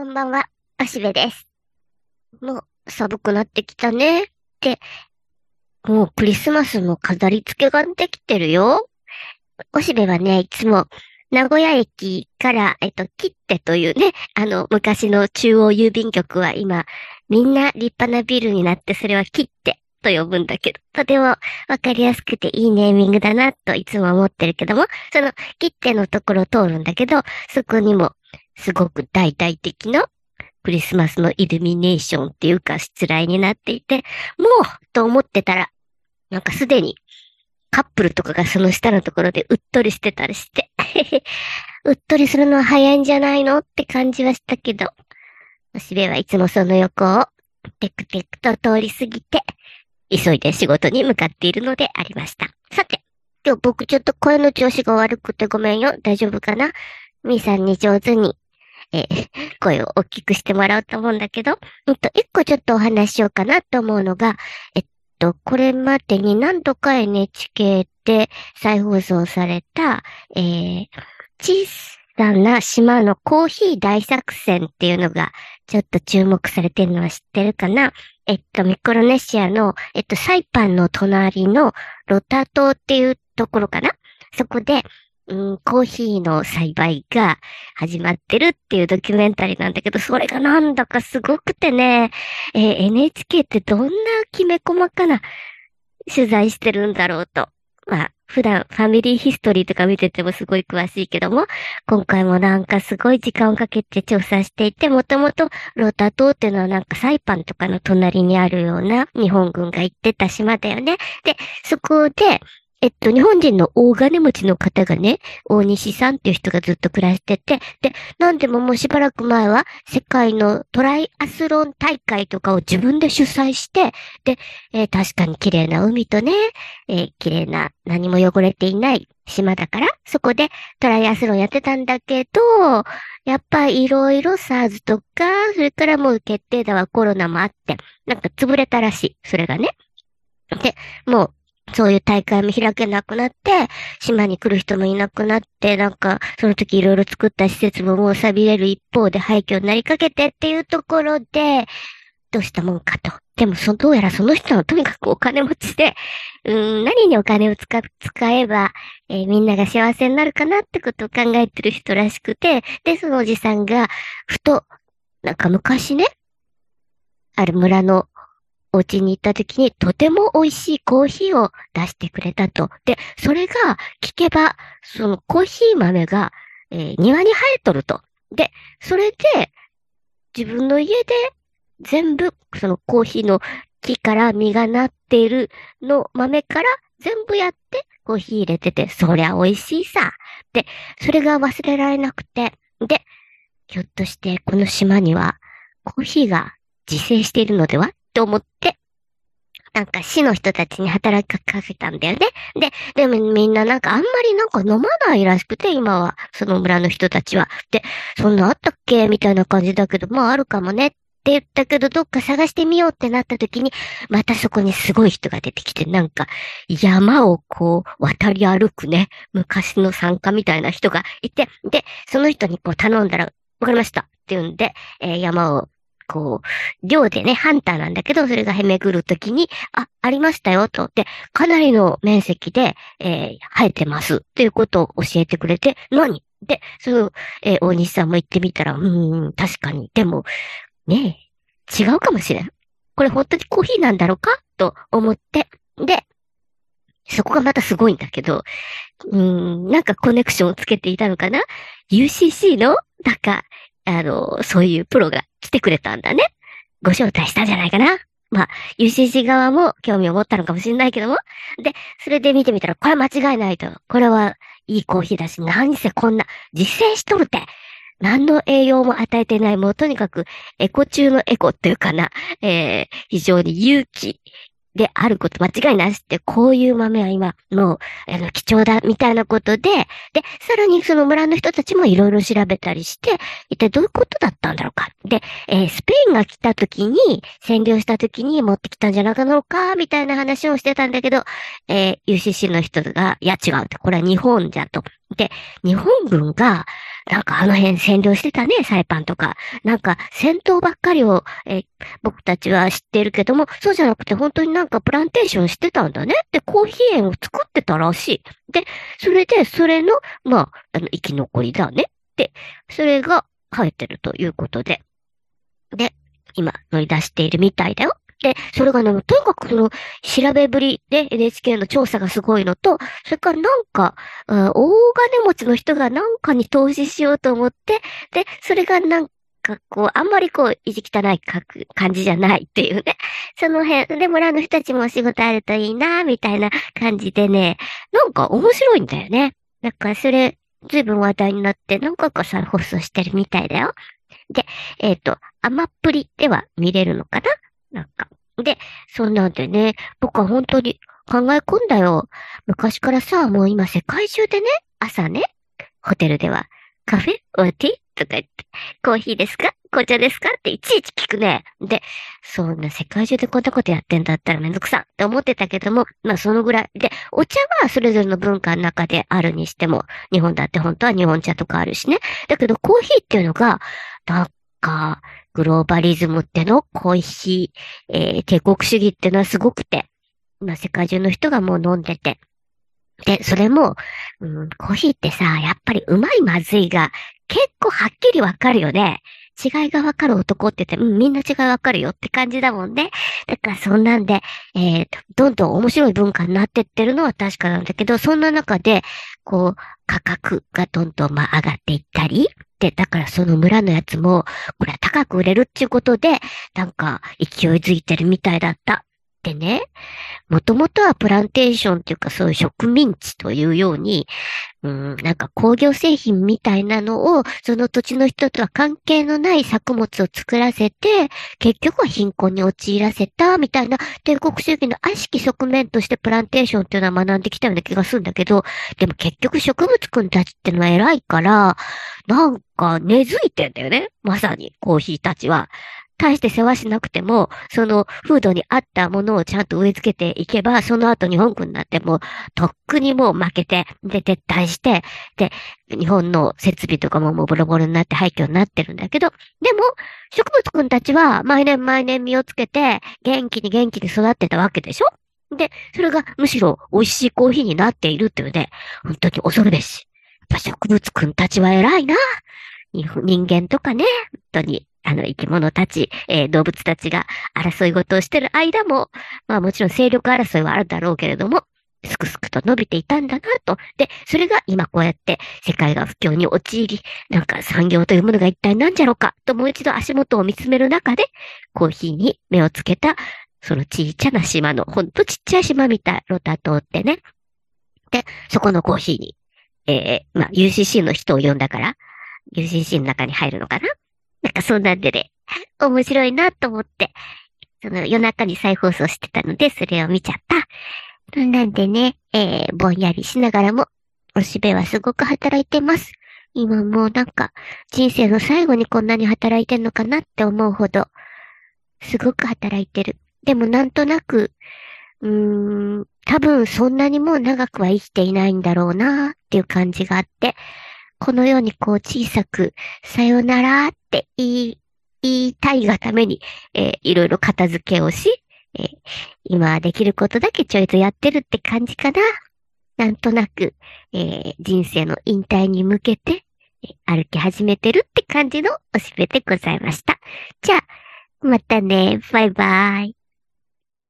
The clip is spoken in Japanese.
こんばんは、おしべです。もう寒くなってきたね。って、もうクリスマスの飾り付けができてるよ。おしべはね、いつも名古屋駅から、えっと、切手というね、あの、昔の中央郵便局は今、みんな立派なビルになって、それは切手と呼ぶんだけど、とてもわかりやすくていいネーミングだなといつも思ってるけども、その切手のところを通るんだけど、そこにもすごく大々的なクリスマスのイルミネーションっていうか、失礼になっていて、もうと思ってたら、なんかすでにカップルとかがその下のところでうっとりしてたりして、うっとりするのは早いんじゃないのって感じはしたけど、おしべはいつもその横をテクテクと通り過ぎて、急いで仕事に向かっているのでありました。さて、今日僕ちょっと声の調子が悪くてごめんよ。大丈夫かな？みーさんに上手に、えー 声を大きくしてもらおうと思うんだけど、うんと、一個ちょっとお話しようかなと思うのが、えっと、これまでに何度か NHK で再放送された、えー、小さな島のコーヒー大作戦っていうのが、ちょっと注目されてるのは知ってるかな？えっと、ミクロネシアの、えっと、サイパンの隣のロタ島っていうところかな？そこで、うん、コーヒーの栽培が始まってるっていうドキュメンタリーなんだけど、それがなんだかすごくてね、えー NHK ってどんなきめ細かな取材してるんだろうと。まあ、普段ファミリーヒストリーとか見ててもすごい詳しいけども、今回もなんかすごい時間をかけて調査していて、もともとロタ島っていうのはなんかサイパンとかの隣にあるような日本軍が行ってた島だよね。で、そこで、えっと、日本人の大金持ちの方がね、大西さんっていう人がずっと暮らしてて、で、なんでももうしばらく前は世界のトライアスロン大会とかを自分で主催して、で、えー確かに綺麗な海とね、えー綺麗な何も汚れていない島だから、そこでトライアスロンやってたんだけど、やっぱいろいろ SARS とか、それからもう決定打はコロナもあって、なんか潰れたらしい、それがね。で、もう、そういう大会も開けなくなって、島に来る人もいなくなって、なんか、その時いろいろ作った施設ももう錆びれる一方で廃墟になりかけてっていうところで、どうしたもんかと。でも、そ、どうやらその人はとにかくお金持ちで、うん、何にお金を使、使えば、えーみんなが幸せになるかなってことを考えてる人らしくて、で、そのおじさんが、ふと、なんか昔ね、ある村のお家に行った時にとても美味しいコーヒーを出してくれたと。で、それが聞けば、そのコーヒー豆が、えー庭に生えとると。で、それで自分の家で全部そのコーヒーの木から実がなっているの豆から全部やってコーヒー入れてて、そりゃ美味しいさ。で、それが忘れられなくて、で、ひょっとしてこの島にはコーヒーが自生しているのでは？と思って、なんか市の人たちに働きかけたんだよね。で、でもみんななんかあんまりなんか飲まないらしくて、今は、その村の人たちは。で、そんなあったっけ？みたいな感じだけど、まああるかもねって言ったけど、どっか探してみようってなった時に、またそこにすごい人が出てきて、なんか山をこう渡り歩くね、昔の参加みたいな人がいて、で、その人にこう頼んだら、わかりましたって言うんで、えー山をこう、寮でね、ハンターなんだけど、それが巡るときに、あ、ありましたよ、と。で、かなりの面積で、えー生えてます。っていうことを教えてくれて、何？で、その、えー大西さんも言ってみたら、うーん、確かに。でも、ねえ、違うかもしれん。これ本当にコーヒーなんだろうか？と思って。で、そこがまたすごいんだけど、うーん、なんかコネクションをつけていたのかな ?UCC の、なんか、あの、そういうプロが来てくれたんだね。ご招待したんじゃないかな。まあ、UCC 側も興味を持ったのかもしれないけども。で、それで見てみたら、これは間違いないと。これはいいコーヒーだし、何せこんな、実践しとるって。何の栄養も与えてない、もうとにかくエコ中のエコっていうかな、えー、非常に勇気であること間違いなしって、こういう豆は今、もう、あの、貴重だ、みたいなことで、で、さらにその村の人たちもいろいろ調べたりして、一体どういうことだったんだろうか。で、えー、スペインが来た時に、占領した時に持ってきたんじゃなかのか、みたいな話をしてたんだけど、えー、UCC の人が、いや違うって、これは日本じゃと。で、日本軍が、なんかあの辺占領してたね、サイパンとか。なんか戦闘ばっかりを、え、僕たちは知ってるけども、そうじゃなくて本当になんかプランテーションしてたんだね。で、コーヒー園を作ってたらしい。で、それで、それの、まあ、あの、生き残りだね。で、それが生えてるということで。で、今乗り出しているみたいだよ。で、それがね、とにかくその、調べぶりで NHK の調査がすごいのと、それからなんか、大金持ちの人がなんかに投資しようと思って、で、それがなんかこう、あんまりこう、意地汚い感じじゃないっていうね。その辺、で、村の人たちもお仕事あるといいな、みたいな感じでね、なんか面白いんだよね。なんかそれ、ずいぶん話題になって何回かこう再放送してるみたいだよ。で、えっ、ー、と、アマプリでは見れるのかななんか。で、そんなんでね、僕は本当に考え込んだよ。昔からさ、もう今世界中でね、朝ね、ホテルでは、カフェオティとか言って、コーヒーですか？紅茶ですか？っていちいち聞くね。で、そんな世界中でこんなことやってんだったらめんどくさって思ってたけども、まあそのぐらい。で、お茶はそれぞれの文化の中であるにしても、日本だって本当は日本茶とかあるしね。だけどコーヒーっていうのが、なんか、グローバリズムっての、コーヒー、えー、帝国主義ってのはすごくて、まあ世界中の人がもう飲んでて、で、それも、うん、コーヒーってさ、やっぱりうまいまずいが結構はっきりわかるよね。違いがわかる男って言って、うん、みんな違いわかるよって感じだもんね。だからそんなんで、えー、どんどん面白い文化になってってるのは確かなんだけど、そんな中で、こう、価格がどんどんまあ上がっていったり、だからその村のやつも、これは高く売れるっていうことで、なんか勢いづいてるみたいだった。でね、もともとはプランテーションっていうかそういう植民地というように、うん、なんか工業製品みたいなのを、その土地の人とは関係のない作物を作らせて、結局は貧困に陥らせた、みたいな帝国主義の悪しき側面としてプランテーションっていうのは学んできたような気がするんだけど、でも結局植物くんたちってのは偉いから、なんか根付いてんだよね。まさにコーヒーたちは。大して世話しなくても、その風土に合ったものをちゃんと植え付けていけば、その後日本軍になっても、とっくにもう負けて、で、撤退して、で、日本の設備とかももうボロボロになって廃墟になってるんだけど、でも、植物くんたちは毎年毎年実をつけて、元気に元気に育ってたわけでしょ？で、それがむしろ美味しいコーヒーになっているっていうので、本当に恐るべし。やっぱ植物くんたちは偉いな。人間とかね、本当にあの、生き物たち、えー、動物たちが争い事をしてる間も、まあもちろん勢力争いはあるだろうけれども、すくすくと伸びていたんだなと。で、それが今こうやって世界が不況に陥り、なんか産業というものが一体何じゃろうかともう一度足元を見つめる中で、コーヒーに目をつけた、そのちっちゃな島の、ほんとちっちゃい島みたい、ロタ島ってね。で、そこのコーヒーに、えー、まあ UCC の人を呼んだから、UCC の中に入るのかななんかそんなんでね、面白いなと思って、その夜中に再放送してたので、それを見ちゃった。なんでね、えー、ぼんやりしながらも、おしべはすごく働いてます。今もうなんか、人生の最後にこんなに働いてんのかなって思うほど、すごく働いてる。でもなんとなく、うーん、多分そんなにもう長くは生きていないんだろうなーっていう感じがあって、このようにこう小さく、さよならって言い、言いたいがために、えー、いろいろ片付けをし、えー、今できることだけちょいとやってるって感じかな。なんとなく、えー、人生の引退に向けて、え歩き始めてるって感じのおしべでございました。じゃあ、またね。バイバイ。